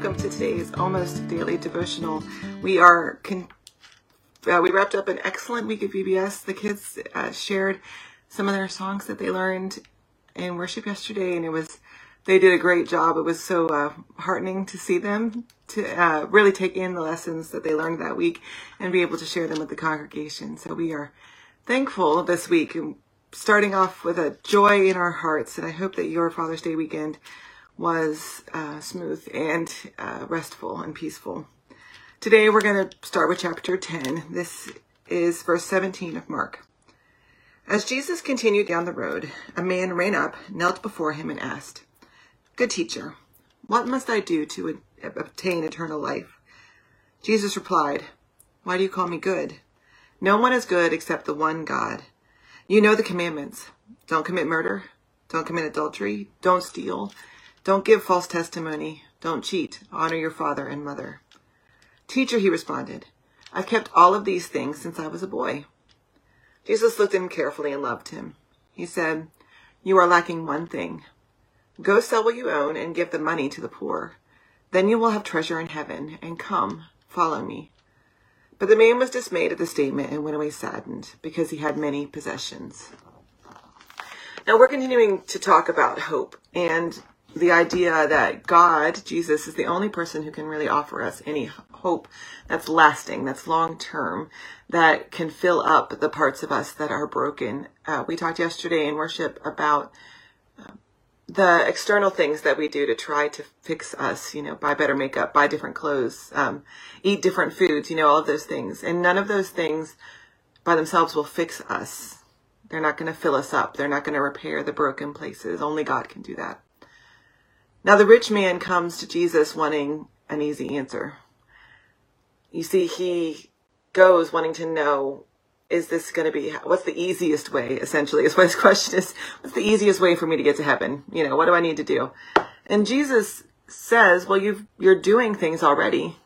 welcome to today's almost daily devotional. We are con- uh, we wrapped up an excellent week of VBS. The kids uh, shared some of their songs that they learned in worship yesterday, and it was they did a great job. It was so uh, heartening to see them to uh, really take in the lessons that they learned that week and be able to share them with the congregation. So we are thankful this week, starting off with a joy in our hearts, and I hope that your Father's Day weekend was uh, smooth and uh, restful and peaceful. Today we're going to start with chapter 10. This is verse 17 of Mark. As Jesus continued down the road, a man ran up, knelt before him, and asked, Good teacher, what must I do to obtain eternal life? Jesus replied, Why do you call me good? No one is good except the one God. You know the commandments. Don't commit murder. Don't commit adultery. Don't steal. Don't give false testimony. Don't cheat. Honor your father and mother. Teacher, he responded, I've kept all of these things since I was a boy. Jesus looked at him carefully and loved him. He said, You are lacking one thing. Go sell what you own and give the money to the poor. Then you will have treasure in heaven, and come, follow me. But the man was dismayed at the statement and went away saddened, because he had many possessions. Now we're continuing to talk about hope, and the idea that God, Jesus, is the only person who can really offer us any hope that's lasting, that's long term, that can fill up the parts of us that are broken. Uh, we talked yesterday in worship about uh, the external things that we do to try to fix us, you know, buy better makeup, buy different clothes, um, eat different foods, you know, all of those things. And none of those things by themselves will fix us. They're not going to fill us up. They're not going to repair the broken places. Only God can do that. Now, the rich man comes to Jesus wanting an easy answer. You see, he goes wanting to know, is this going to be, what's the easiest way, essentially, is what his question is. What's the easiest way for me to get to heaven? You know, what do I need to do? And Jesus says, well, you've, you're doing things already.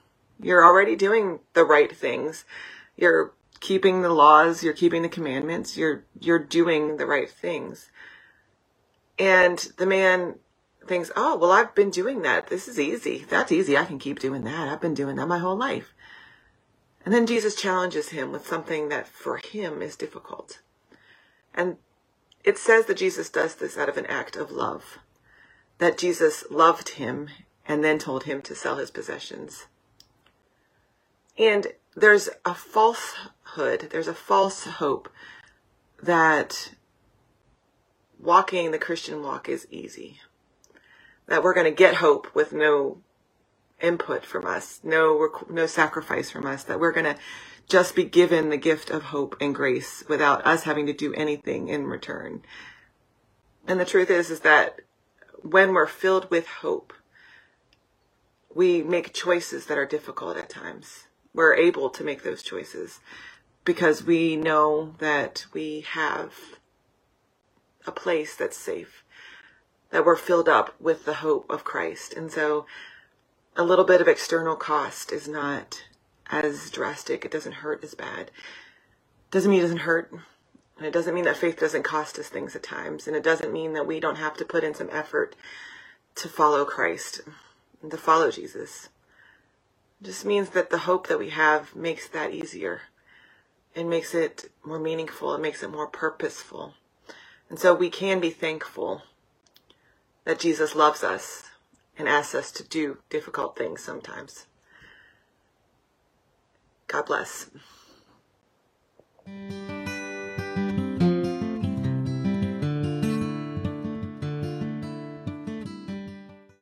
You're already doing the right things. You're keeping the laws. You're keeping the commandments. You're, you're doing the right things. And the man thinks, oh, well, I've been doing that. This is easy. That's easy. I can keep doing that. I've been doing that my whole life. And then Jesus challenges him with something that for him is difficult. And it says that Jesus does this out of an act of love, that Jesus loved him and then told him to sell his possessions. And there's a falsehood, there's a false hope that walking the Christian walk is easy that we're going to get hope with no input from us, no no sacrifice from us, that we're going to just be given the gift of hope and grace without us having to do anything in return. And the truth is is that when we're filled with hope, we make choices that are difficult at times. We're able to make those choices because we know that we have a place that's safe that we're filled up with the hope of Christ. And so a little bit of external cost is not as drastic. It doesn't hurt as bad. Doesn't mean it doesn't hurt. And it doesn't mean that faith doesn't cost us things at times. And it doesn't mean that we don't have to put in some effort to follow Christ and to follow Jesus. It just means that the hope that we have makes that easier. It makes it more meaningful. It makes it more purposeful. And so we can be thankful that Jesus loves us and asks us to do difficult things sometimes. God bless.